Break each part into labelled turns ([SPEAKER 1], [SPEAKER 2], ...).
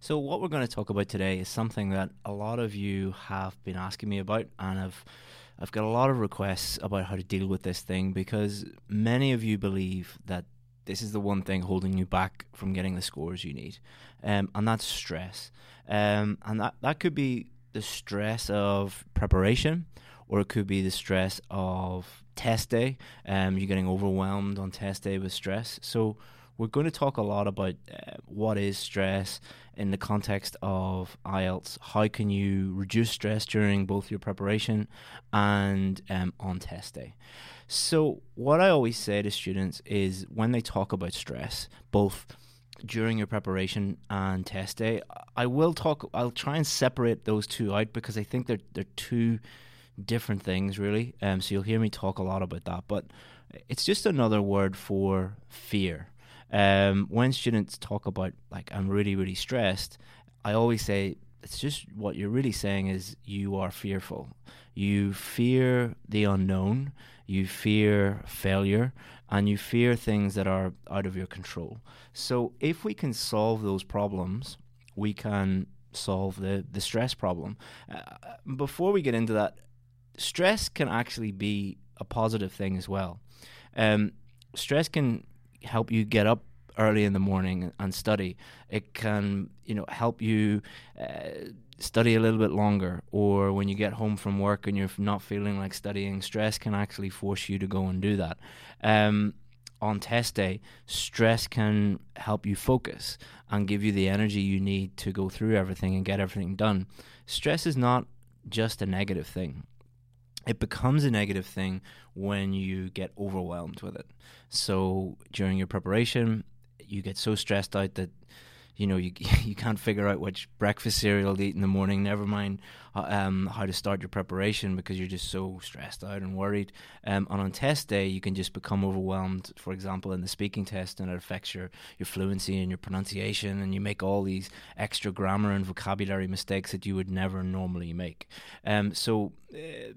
[SPEAKER 1] So, what we're going to talk about today is something that a lot of you have been asking me about, and I've I've got a lot of requests about how to deal with this thing because many of you believe that this is the one thing holding you back from getting the scores you need, um, and that's stress. Um, and that that could be the stress of preparation, or it could be the stress of test day. Um, you're getting overwhelmed on test day with stress. So we're going to talk a lot about uh, what is stress in the context of IELTS. How can you reduce stress during both your preparation and um, on test day? So, what I always say to students is when they talk about stress, both during your preparation and test day, I will talk. I'll try and separate those two out because I think they're they're two different things, really. Um, so you'll hear me talk a lot about that, but it's just another word for fear. Um, when students talk about like I'm really really stressed, I always say it's just what you're really saying is you are fearful. You fear the unknown, you fear failure, and you fear things that are out of your control. So if we can solve those problems, we can solve the the stress problem. Uh, before we get into that, stress can actually be a positive thing as well. Um, stress can help you get up early in the morning and study. It can, you know, help you uh, study a little bit longer. Or when you get home from work and you're not feeling like studying, stress can actually force you to go and do that. Um, on test day, stress can help you focus and give you the energy you need to go through everything and get everything done. Stress is not just a negative thing it becomes a negative thing when you get overwhelmed with it. So during your preparation, you get so stressed out that you know you you can't figure out which breakfast cereal to eat in the morning. Never mind uh, um, how to start your preparation because you're just so stressed out and worried. Um, and on test day, you can just become overwhelmed. For example, in the speaking test, and it affects your your fluency and your pronunciation, and you make all these extra grammar and vocabulary mistakes that you would never normally make. Um, so. Uh,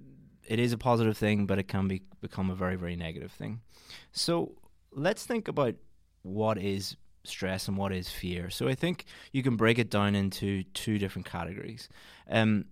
[SPEAKER 1] it is a positive thing, but it can be become a very, very negative thing. So let's think about what is stress and what is fear. So I think you can break it down into two different categories. Um,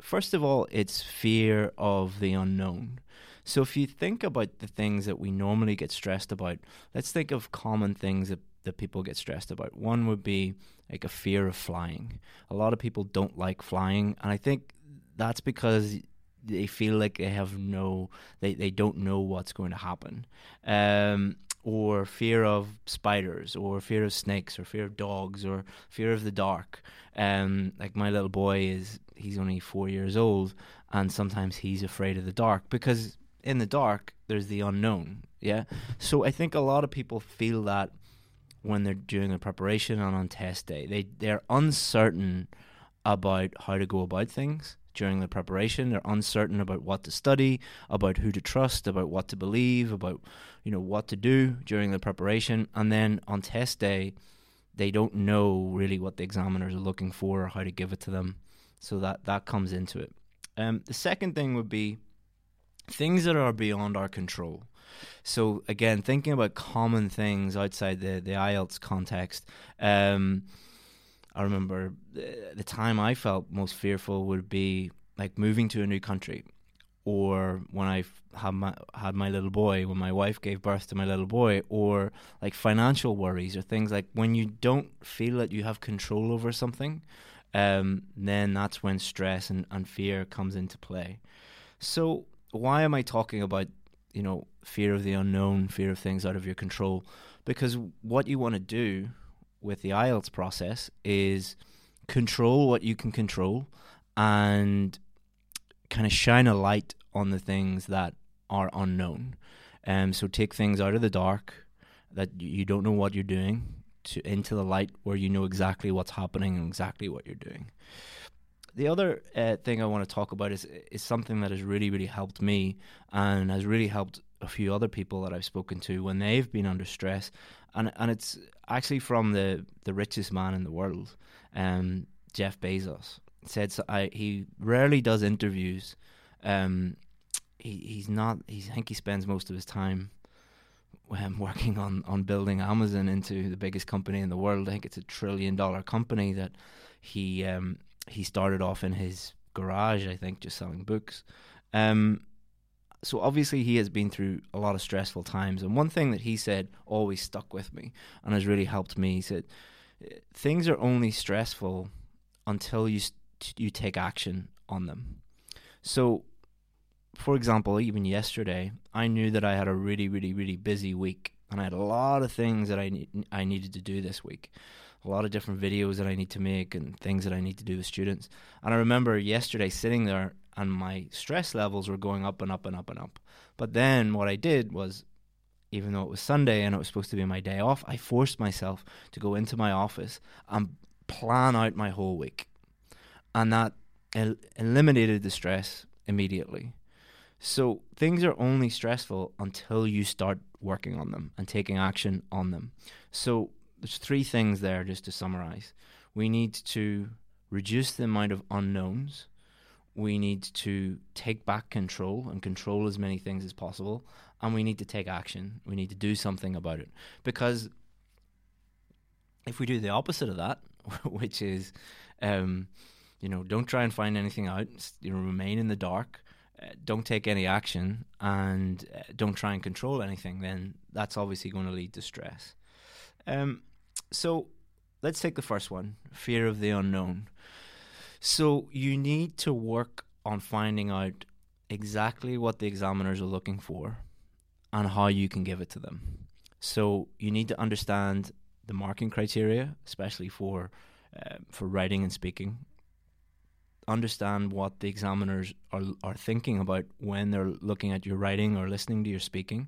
[SPEAKER 1] first of all, it's fear of the unknown. So if you think about the things that we normally get stressed about, let's think of common things that that people get stressed about. One would be like a fear of flying. A lot of people don't like flying, and I think that's because they feel like they have no they, they don't know what's going to happen. Um, or fear of spiders or fear of snakes or fear of dogs or fear of the dark. Um, like my little boy is he's only four years old and sometimes he's afraid of the dark because in the dark there's the unknown yeah? So i think a lot of people feel that when they're doing a preparation and on test day they they're uncertain about how to go about things during the preparation. They're uncertain about what to study, about who to trust, about what to believe, about you know what to do during the preparation, and then on test day, they don't know really what the examiners are looking for or how to give it to them. So that that comes into it. Um, the second thing would be things that are beyond our control. So again, thinking about common things outside the the IELTS context. Um, I remember the time I felt most fearful would be like moving to a new country, or when I had my had my little boy, when my wife gave birth to my little boy, or like financial worries or things like when you don't feel that you have control over something, um, then that's when stress and, and fear comes into play. So why am I talking about you know fear of the unknown, fear of things out of your control? Because what you want to do with the IELTS process is control what you can control and kind of shine a light on the things that are unknown. Um, so take things out of the dark that you don't know what you're doing to into the light where you know exactly what's happening and exactly what you're doing. The other uh, thing I want to talk about is is something that has really really helped me and has really helped a few other people that I've spoken to when they've been under stress, and and it's actually from the the richest man in the world, um, Jeff Bezos. Said so I, he rarely does interviews. Um, he he's not. He's, I think he spends most of his time um, working on, on building Amazon into the biggest company in the world. I think it's a trillion dollar company that he um, he started off in his garage, I think, just selling books. Um, so obviously he has been through a lot of stressful times, and one thing that he said always stuck with me and has really helped me. He said, "Things are only stressful until you you take action on them." So, for example, even yesterday, I knew that I had a really, really, really busy week, and I had a lot of things that I ne- I needed to do this week a lot of different videos that I need to make and things that I need to do with students. And I remember yesterday sitting there and my stress levels were going up and up and up and up. But then what I did was, even though it was Sunday and it was supposed to be my day off, I forced myself to go into my office and plan out my whole week. And that el- eliminated the stress immediately. So things are only stressful until you start working on them and taking action on them. So there's three things there just to summarize. We need to reduce the amount of unknowns. We need to take back control and control as many things as possible. And we need to take action. We need to do something about it. Because if we do the opposite of that, which is, um, you know, don't try and find anything out, you know, remain in the dark, uh, don't take any action, and uh, don't try and control anything, then that's obviously going to lead to stress. Um, so let's take the first one fear of the unknown. So you need to work on finding out exactly what the examiners are looking for and how you can give it to them. So you need to understand the marking criteria, especially for uh, for writing and speaking. Understand what the examiners are are thinking about when they're looking at your writing or listening to your speaking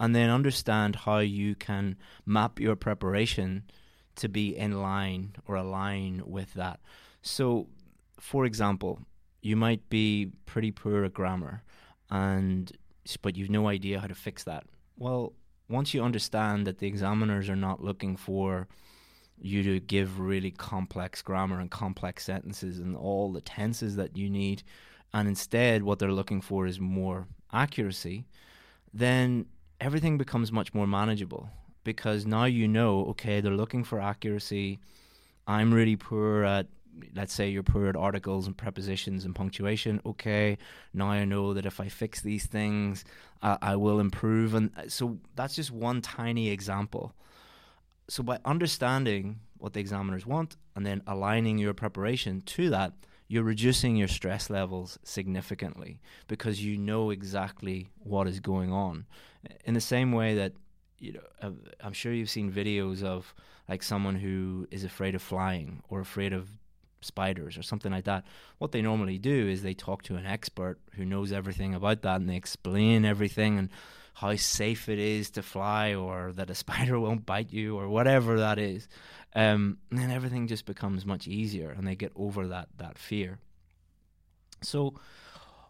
[SPEAKER 1] and then understand how you can map your preparation to be in line or align with that. So, for example, you might be pretty poor at grammar, and but you've no idea how to fix that. Well, once you understand that the examiners are not looking for you to give really complex grammar and complex sentences and all the tenses that you need, and instead what they're looking for is more accuracy, then everything becomes much more manageable because now you know, okay, they're looking for accuracy. I'm really poor at, let's say you're poor at articles and prepositions and punctuation. Okay, now I know that if I fix these things, uh, I will improve. And uh, so that's just one tiny example. So by understanding what the examiners want and then aligning your preparation to that, you're reducing your stress levels significantly because you know exactly what is going on. In the same way that you know, I'm sure you've seen videos of like someone who is afraid of flying or afraid of spiders or something like that. What they normally do is they talk to an expert who knows everything about that and they explain everything and how safe it is to fly or that a spider won't bite you or whatever that is. Um, and then everything just becomes much easier and they get over that, that fear. So,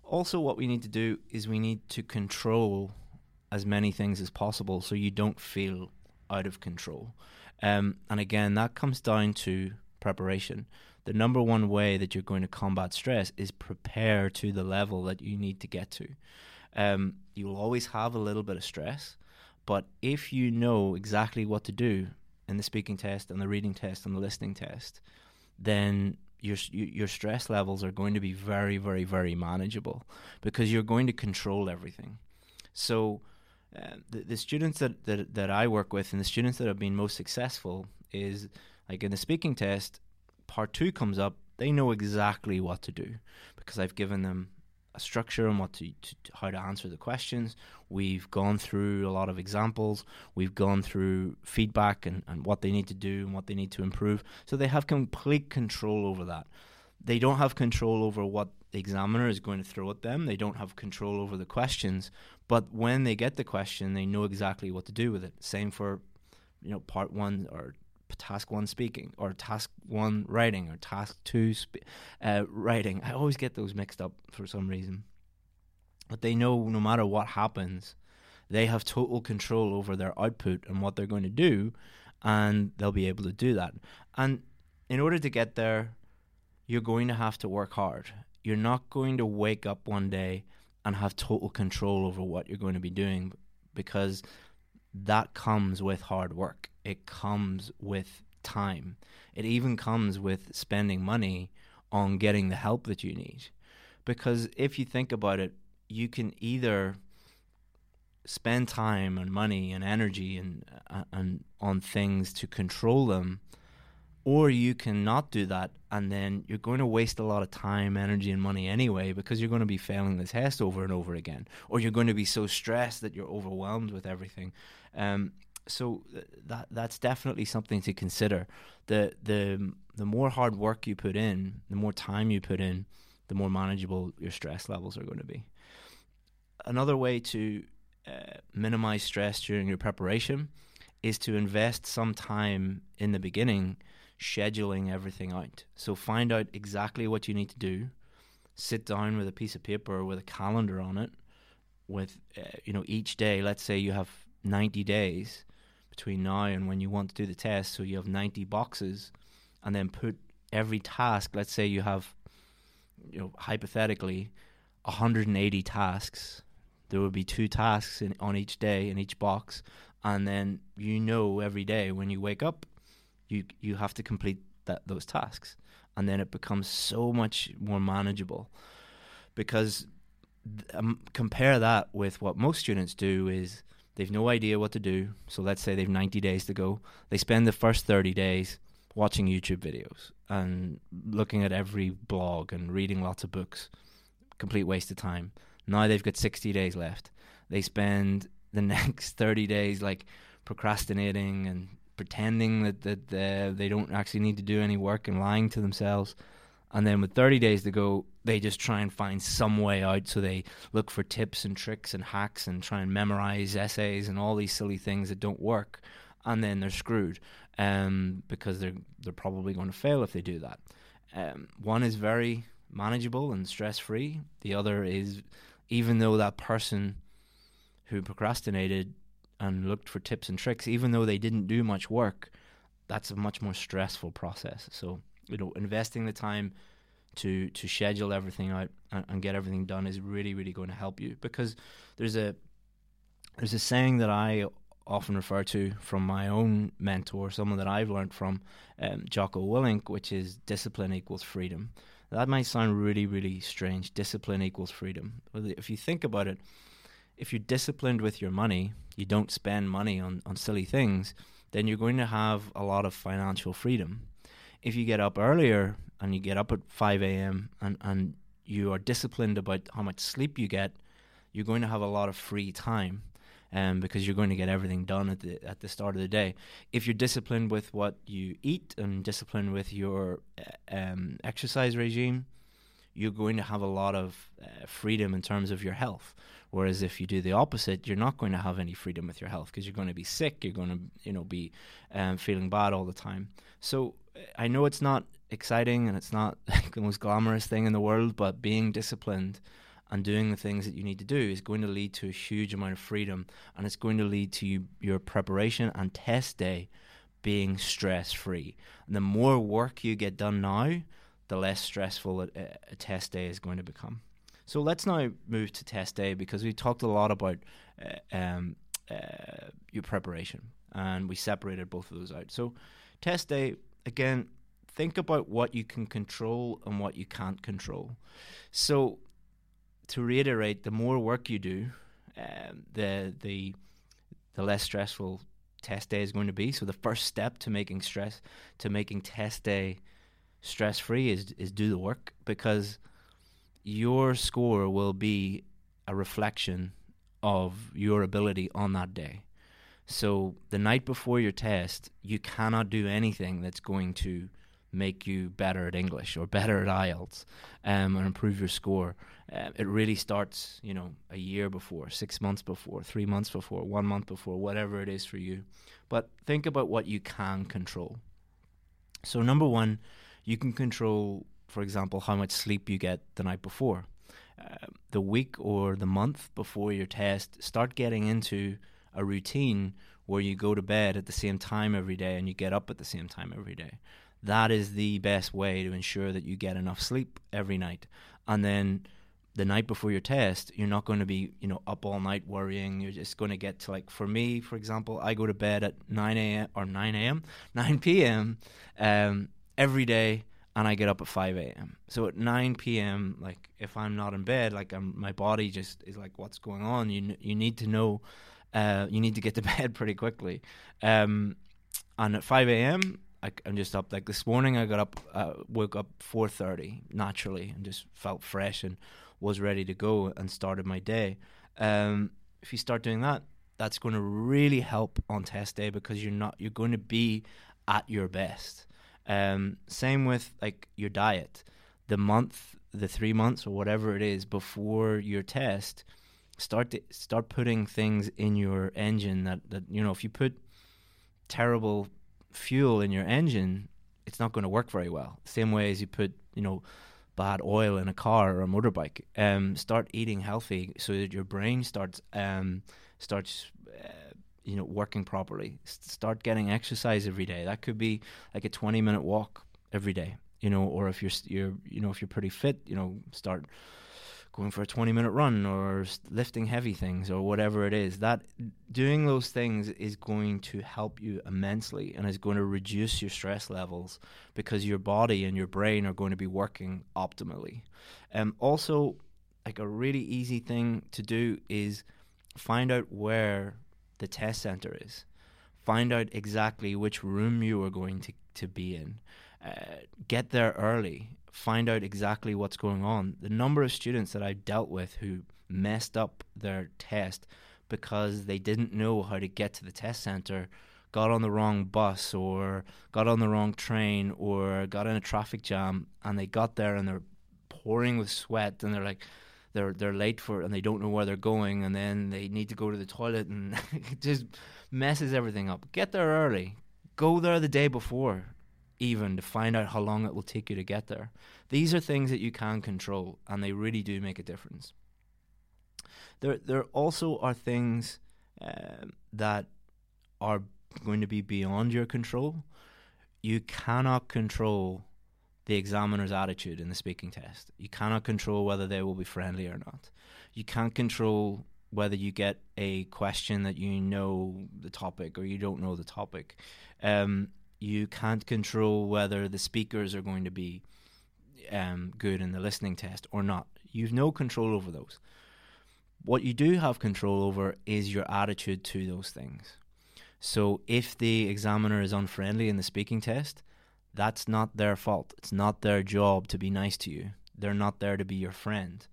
[SPEAKER 1] also, what we need to do is we need to control as many things as possible so you don't feel out of control. Um, and again, that comes down to preparation. The number one way that you're going to combat stress is prepare to the level that you need to get to. Um, you will always have a little bit of stress, but if you know exactly what to do in the speaking test and the reading test and the listening test, then your your stress levels are going to be very, very, very manageable because you're going to control everything. So, uh, the, the students that, that that I work with and the students that have been most successful is like in the speaking test, part two comes up. They know exactly what to do because I've given them a structure and what to, to, how to answer the questions. We've gone through a lot of examples. We've gone through feedback and, and what they need to do and what they need to improve. So they have complete control over that. They don't have control over what the examiner is going to throw at them. They don't have control over the questions. But when they get the question, they know exactly what to do with it. Same for, you know, part one or task one speaking or task one writing or task two spe- uh, writing. I always get those mixed up for some reason. But they know no matter what happens, they have total control over their output and what they're going to do, and they'll be able to do that. And in order to get there, you're going to have to work hard. You're not going to wake up one day and have total control over what you're going to be doing because that comes with hard work. It comes with time. It even comes with spending money on getting the help that you need. Because if you think about it, you can either spend time and money and energy and uh, and on things to control them or you cannot do that and then you're going to waste a lot of time energy and money anyway because you're going to be failing the test over and over again or you're going to be so stressed that you're overwhelmed with everything um, so that that's definitely something to consider the the the more hard work you put in the more time you put in the more manageable your stress levels are going to be another way to uh, minimize stress during your preparation is to invest some time in the beginning scheduling everything out. So find out exactly what you need to do. Sit down with a piece of paper with a calendar on it. With uh, you know each day, let's say you have 90 days between now and when you want to do the test, so you have 90 boxes, and then put every task. Let's say you have, you know, hypothetically, 180 tasks. There would be two tasks in, on each day in each box, and then you know every day when you wake up you you have to complete that those tasks, and then it becomes so much more manageable. Because um, compare that with what most students do is they've no idea what to do. So let's say they've 90 days to go. They spend the first 30 days watching YouTube videos and looking at every blog and reading lots of books. Complete waste of time. Now they've got 60 days left. They spend the next 30 days like procrastinating and pretending that that uh, they don't actually need to do any work and lying to themselves. And then with 30 days to go, they just try and find some way out. So they look for tips and tricks and hacks and try and memorize essays and all these silly things that don't work. And then they're screwed um, because they're they're probably going to fail if they do that. Um, one is very manageable and stress free. The other is, even though that person who procrastinated and looked for tips and tricks, even though they didn't do much work, that's a much more stressful process. So, you know, investing the time to to schedule everything out and, and get everything done is really, really going to help you because there's a there's a saying that I often refer to from my own mentor, someone that I've learned from, um, Jocko Willink, which is discipline equals freedom. That might sound really, really strange. Discipline equals freedom. If you think about it, if you're disciplined with your money, you don't spend money on, on silly things, then you're going to have a lot of financial freedom. If you get up earlier and you get up at 5 a.m. and, and you are disciplined about how much sleep you get, you're going to have a lot of free time um, because you're going to get everything done at the at the start of the day. If you're disciplined with what you eat and disciplined with your uh, um, exercise regime, you're going to have a lot of uh, freedom in terms of your health. Whereas if you do the opposite, you're not going to have any freedom with your health because you're going to be sick. You're going to, you know, be um, feeling bad all the time. So I know it's not exciting and it's not like the most glamorous thing in the world, but being disciplined and doing the things that you need to do is going to lead to a huge amount of freedom, and it's going to lead to you, your preparation and test day being stress free. The more work you get done now, the less stressful a, a test day is going to become. So let's now move to test day because we talked a lot about uh, um, uh, your preparation and we separated both of those out. So test day again, think about what you can control and what you can't control. So to reiterate, the more work you do, um, the the the less stressful test day is going to be. So the first step to making stress to making test day stress free is is do the work because your score will be a reflection of your ability on that day. So the night before your test, you cannot do anything that's going to make you better at English or better at IELTS um, and improve your score. Uh, it really starts, you know, a year before, six months before, three months before, one month before, whatever it is for you. But think about what you can control. So number one, you can control for example, how much sleep you get the night before. Uh, the week or the month before your test, start getting into a routine where you go to bed at the same time every day and you get up at the same time every day. That is the best way to ensure that you get enough sleep every night. And then the night before your test, you're not going to be, you know, up all night worrying. You're just going to get to like, for me, for example, I go to bed at 9 a.m. or 9 a.m., 9 p.m. Um, every day, and I get up at 5 a.m. So at 9 p.m., like if I'm not in bed, like I'm, my body just is like, what's going on? You you need to know, uh, you need to get to bed pretty quickly. Um, and at 5 a.m., I, am just up. Like this morning, I got up, uh, woke up 4:30 naturally, and just felt fresh and was ready to go and started my day. Um, if you start doing that, that's going to really help on test day because you're not you're going to be at your best. Um, same with like your diet. The month, the three months or whatever it is before your test, start to, start putting things in your engine that that you know if you put terrible fuel in your engine, it's not going to work very well. Same way as you put you know bad oil in a car or a motorbike. Um, start eating healthy so that your brain starts um, starts uh, you know working properly. S- start getting exercise every day. That could be like a twenty minute walk every day. You know, or if you're you're you know if you're pretty fit, you know, start going for a 20 minute run or lifting heavy things or whatever it is that doing those things is going to help you immensely and is going to reduce your stress levels because your body and your brain are going to be working optimally. Um, also like a really easy thing to do is find out where the test center is. Find out exactly which room you are going to, to be in. Uh, get there early find out exactly what's going on. The number of students that I dealt with who messed up their test because they didn't know how to get to the test center, got on the wrong bus or got on the wrong train or got in a traffic jam and they got there and they're pouring with sweat and they're like they're they're late for and they don't know where they're going and then they need to go to the toilet and it just messes everything up. Get there early. Go there the day before even to find out how long it will take you to get there. These are things that you can control, and they really do make a difference. There, there also are things uh, that are going to be beyond your control. You cannot control the examiner's attitude in the speaking test. You cannot control whether they will be friendly or not. You can't control whether you get a question that you know the topic or you don't know the topic. Um, you can't control whether the speakers are going to be um, good in the listening test or not. You've no control over those. What you do have control over is your attitude to those things. So if the examiner is unfriendly in the speaking test, that's not their fault. It's not their job to be nice to you. They're not there to be your friend.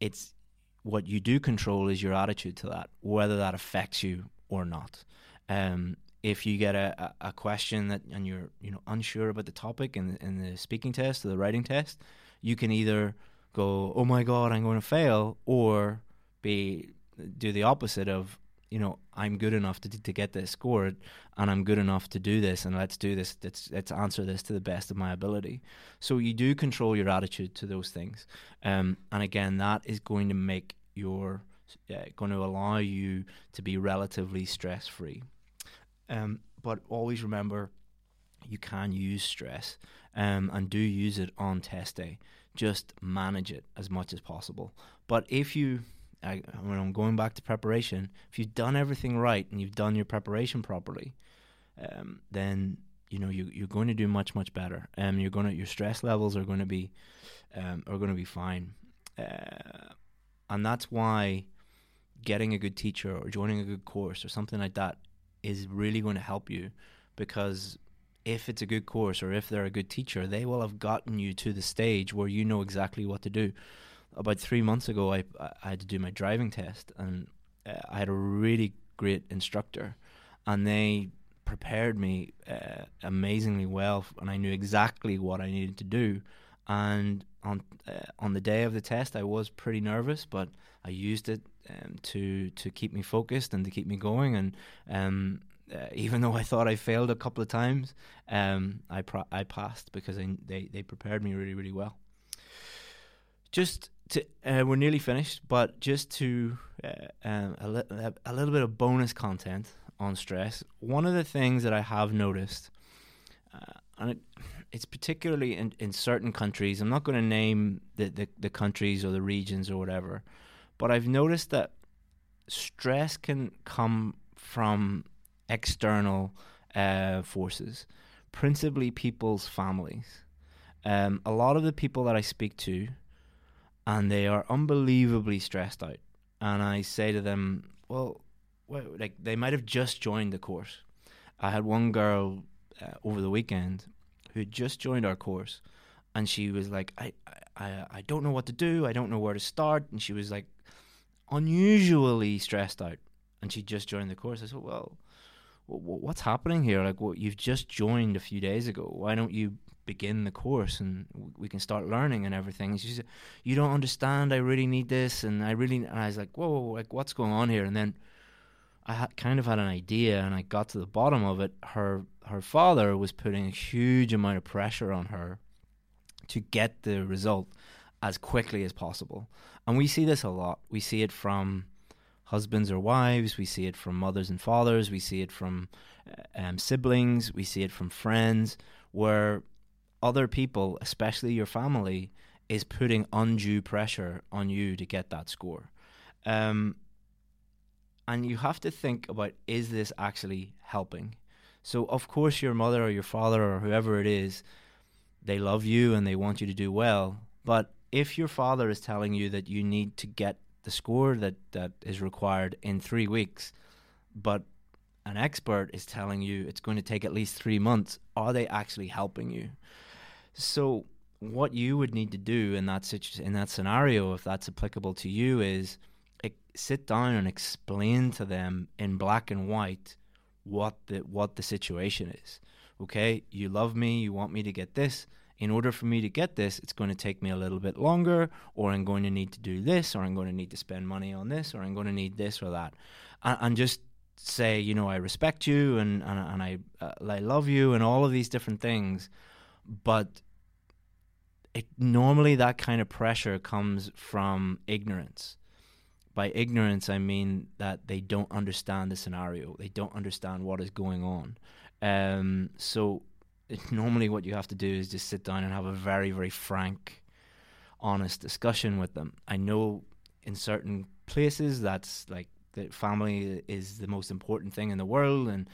[SPEAKER 1] It's what you do control is your attitude to that, whether that affects you or not. Um, if you get a, a, question that and you're you know unsure about the topic in in the speaking test or the writing test, you can either go, "Oh my God, I'm going to fail," or be do the opposite of you know I'm good enough to to get this scored, and I'm good enough to do this, and let's do this. Let's let's answer this to the best of my ability. So you do control your attitude to those things, um, and again, that is going to make your uh, going to allow you to be relatively stress free. Um, but always remember, you can use stress um, and do use it on test day. Just manage it as much as possible. But if you, I, when I'm going back to preparation, if you've done everything right and you've done your preparation properly, um, then you know you, you're going to do much much better. Um, you're going to your stress levels are going to be um, are going to be fine, uh, and that's why getting a good teacher or joining a good course or something like that is really going to help you because if it's a good course or if they're a good teacher, they will have gotten you to the stage where you know exactly what to do. About three months ago, I, I had to do my driving test, and uh, I had a really great instructor, and they prepared me uh, amazingly well, and I knew exactly what I needed to do. And on uh, on the day of the test, I was pretty nervous, but I used it um, to to keep me focused and to keep me going. And um, uh, even though I thought I failed a couple of times, um, I pro- I passed because I, they they prepared me really really well. Just to uh, we're nearly finished, but just to uh, um, a, li- a little bit of bonus content on stress. One of the things that I have noticed, uh, and it it's particularly in, in certain countries. I'm not going to name the, the, the countries or the regions or whatever, but I've noticed that stress can come from external uh, forces, principally people's families. Um, a lot of the people that I speak to, and they are unbelievably stressed out. And I say to them, well, well like they might have just joined the course. I had one girl uh, over the weekend who just joined our course, and she was like, I, I, I don't know what to do. I don't know where to start. And she was like, unusually stressed out. And she just joined the course. I said, well, what's happening here? Like, well, you've just joined a few days ago. Why don't you begin the course and we can start learning and everything? And she said, you don't understand. I really need this, and I really. And I was like, whoa, like what's going on here? And then I kind of had an idea, and I got to the bottom of it. Her her father was putting a huge amount of pressure on her to get the result as quickly as possible, and we see this a lot. We see it from husbands or wives. We see it from mothers and fathers. We see it from uh, um, siblings. We see it from friends, where other people, especially your family, is putting undue pressure on you to get that score. Um, and you have to think about is this actually helping? So, of course, your mother or your father or whoever it is, they love you and they want you to do well. But if your father is telling you that you need to get the score that, that is required in three weeks, but an expert is telling you it's going to take at least three months, are they actually helping you? So, what you would need to do in that situ- in that scenario, if that's applicable to you, is sit down and explain to them in black and white what the what the situation is. Okay, you love me, you want me to get this. In order for me to get this, it's going to take me a little bit longer, or I'm going to need to do this, or I'm going to need to spend money on this, or I'm going to need this or that, and, and just say, you know, I respect you and and, and I uh, I love you and all of these different things, but it normally that kind of pressure comes from ignorance by ignorance, I mean that they don't understand the scenario. They don't understand what is going on. Um, so normally, what you have to do is just sit down and have a very, very frank, honest discussion with them. I know in certain places that's like the family is the most important thing in the world, and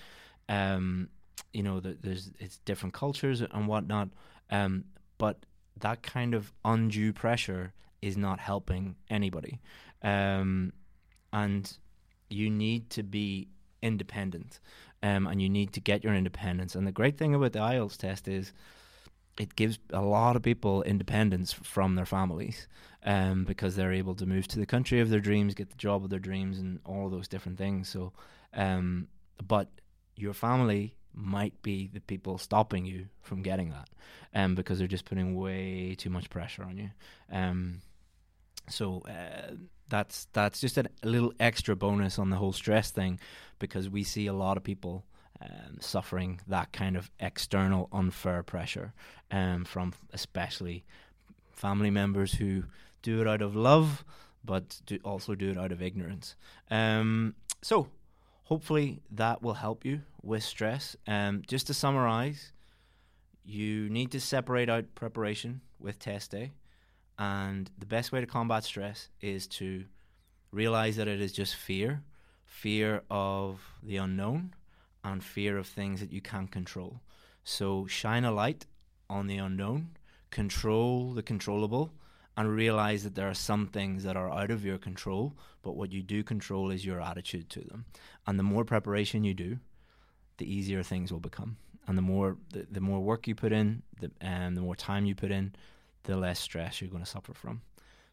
[SPEAKER 1] um, you know, the, there's it's different cultures and whatnot. Um, but that kind of undue pressure is not helping anybody. Um, and you need to be independent um, and you need to get your independence. And the great thing about the IELTS test is it gives a lot of people independence from their families um, because they're able to move to the country of their dreams, get the job of their dreams, and all those different things. So, um, but your family might be the people stopping you from getting that um, because they're just putting way too much pressure on you. Um, so uh, that's that's just a, little extra bonus on the whole stress thing, because we see a lot of people um, suffering that kind of external unfair pressure um, from especially family members who do it out of love, but do also do it out of ignorance. Um, so hopefully that will help you with stress. Um, just to summarize, you need to separate out preparation with test day. And the best way to combat stress is to realize that it is just fear fear of the unknown and fear of things that you can't control. So shine a light on the unknown, control the controllable, and realize that there are some things that are out of your control, but what you do control is your attitude to them. And the more preparation you do, the easier things will become. And the more the, the more work you put in, the, and the more time you put in, the less stress you're going to suffer from.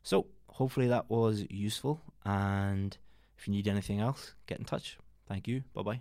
[SPEAKER 1] So, hopefully, that was useful. And if you need anything else, get in touch. Thank you. Bye bye.